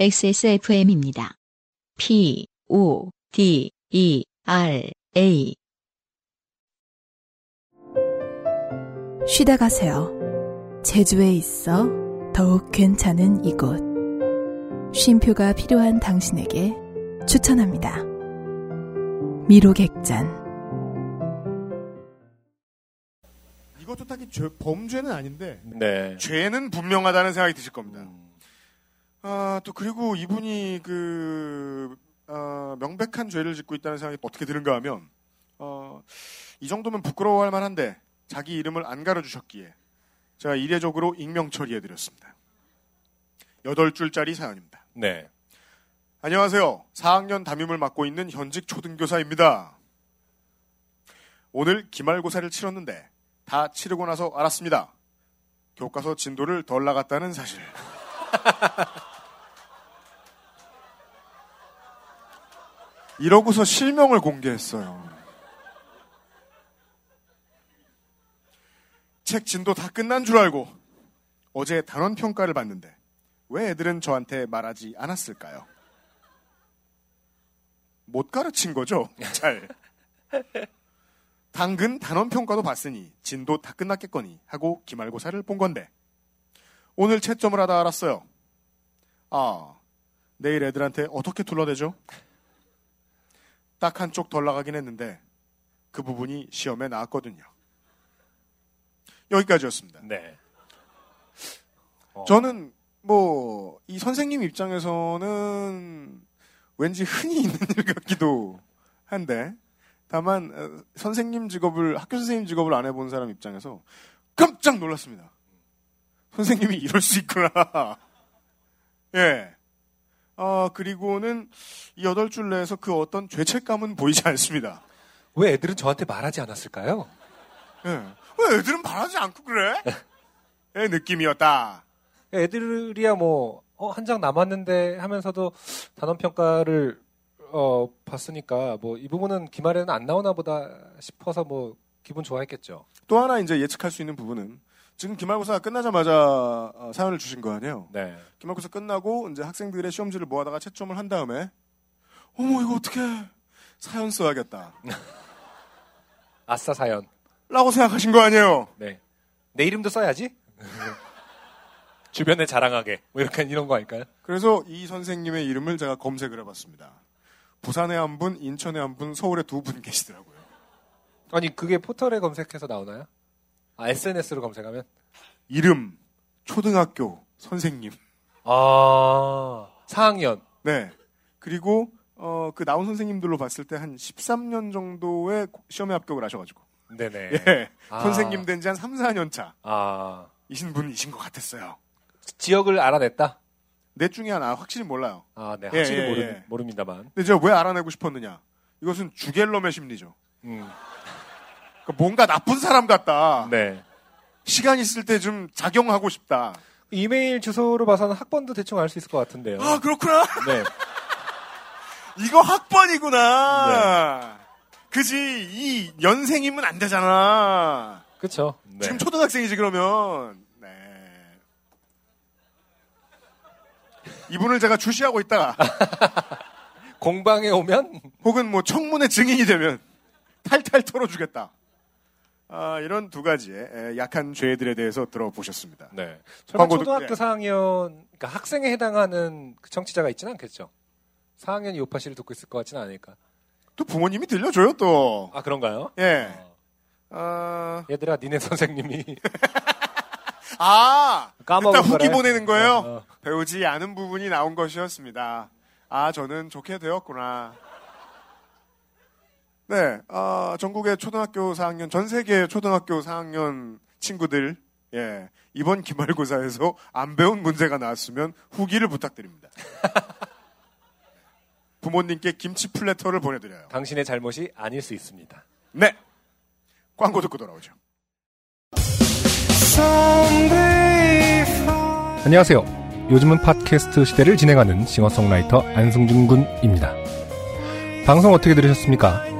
XSFM입니다. P, O, D, E, R, A. 쉬다 가세요. 제주에 있어 더욱 괜찮은 이곳. 쉼표가 필요한 당신에게 추천합니다. 미로객잔. 이것도 딱히 죄- 범죄는 아닌데 네. 죄는 분명하다는 생각이 드실 겁니다. 아, 또 그리고 이분이 그 어, 명백한 죄를 짓고 있다는 생각이 어떻게 드는가 하면 어, 이 정도면 부끄러워할 만한데 자기 이름을 안 가려주셨기에 제가 이례적으로 익명 처리해드렸습니다. 여덟 줄짜리 사연입니다. 네. 안녕하세요. 4학년 담임을 맡고 있는 현직 초등교사입니다. 오늘 기말고사를 치렀는데 다 치르고 나서 알았습니다. 교과서 진도를 덜 나갔다는 사실. 이러고서 실명을 공개했어요. 책 진도 다 끝난 줄 알고 어제 단원 평가를 봤는데 왜 애들은 저한테 말하지 않았을까요? 못 가르친 거죠? 잘. 당근 단원 평가도 봤으니 진도 다 끝났겠거니 하고 기말고사를 본 건데 오늘 채점을 하다 알았어요. 아, 내일 애들한테 어떻게 둘러대죠? 딱 한쪽 덜 나가긴 했는데 그 부분이 시험에 나왔거든요. 여기까지였습니다. 네. 어. 저는 뭐 이 선생님 입장에서는 왠지 흔히 있는 일 같기도 한데 다만 어, 선생님 직업을 학교 선생님 직업을 안 해본 사람 입장에서 깜짝 놀랐습니다. 선생님이 이럴 수 있구나. 예. 아 그리고는 이 여덟 줄 내에서 그 어떤 죄책감은 보이지 않습니다. 왜 애들은 저한테 말하지 않았을까요? 예. 왜 애들은 말하지 않고 그래? 의 느낌이었다. 애들이야 뭐, 어, 한 장 남았는데 하면서도 단원 평가를, 어, 봤으니까 뭐, 이 부분은 기말에는 안 나오나 보다 싶어서 뭐, 기분 좋아했겠죠. 또 하나 이제 예측할 수 있는 부분은 지금 기말고사가 끝나자마자 어, 사연을 주신 거 아니에요. 네. 기말고사 끝나고 이제 학생들의 시험지를 모아다가 채점을 한 다음에 어머 이거 어떻게 사연 써야겠다 아싸 사연. 라고 생각하신 거 아니에요. 네. 내 이름도 써야지? 주변에 자랑하게. 뭐 이렇게 이런 거 아닐까요? 그래서 이 선생님의 이름을 제가 검색을 해봤습니다. 부산에 한 분, 인천에 한 분, 서울에 두 분 계시더라고요. 아니, 그게 포털에 검색해서 나오나요? 아, SNS로 검색하면? 이름, 초등학교, 선생님. 아, 4학년. 네. 그리고 어, 그 나온 선생님들로 봤을 때 한 13년 정도의 시험에 합격을 하셔가지고 네네. 예. 아. 선생님 된 지 한 3, 4년 차. 아, 이신 분이신 것 같았어요. 지역을 알아냈다? 넷 중에 하나 확실히 몰라요. 아, 네. 예, 확실히 예, 모르, 예. 모릅니다만. 근데 제가 왜 알아내고 싶었느냐? 이것은 주갤럼의 심리죠. 음, 뭔가 나쁜 사람 같다. 네. 시간 있을 때 좀 작용하고 싶다. 이메일 주소로 봐서는 학번도 대충 알 수 있을 것 같은데요. 아 그렇구나. 네. 이거 학번이구나. 그지 이 연생이면 안 되잖아. 그쵸. 네. 지금 초등학생이지 그러면. 네. 이분을 제가 주시하고 있다가 공방에 오면, 혹은 뭐 청문회 증인이 되면 탈탈 털어주겠다. 아, 이런 두 가지의 에, 약한 죄들에 대해서 들어보셨습니다. 네. 광고도- 초등학교 네. 4학년, 그러니까 학생에 해당하는 그 청취자가 있지는 않겠죠. 4학년이 요파 씨를 듣고 있을 것 같지는 않으니까. 또 부모님이 들려줘요 또. 아, 그런가요? 예. 어. 아, 얘들아, 니네 선생님이 아 까먹은 일단 후기 거래. 보내는 거예요. 어, 어. 배우지 않은 부분이 나온 것이었습니다. 아, 저는 좋게 되었구나. 네, 아, 전국의 초등학교 4학년, 전 세계 초등학교 4학년 친구들, 예, 이번 기말고사에서 안 배운 문제가 나왔으면 후기를 부탁드립니다. 부모님께 김치 플래터를 보내드려요. 당신의 잘못이 아닐 수 있습니다. 네, 광고 듣고 돌아오죠. 안녕하세요. 요즘은 팟캐스트 시대를 진행하는 싱어송라이터 안승준 군입니다. 방송 어떻게 들으셨습니까?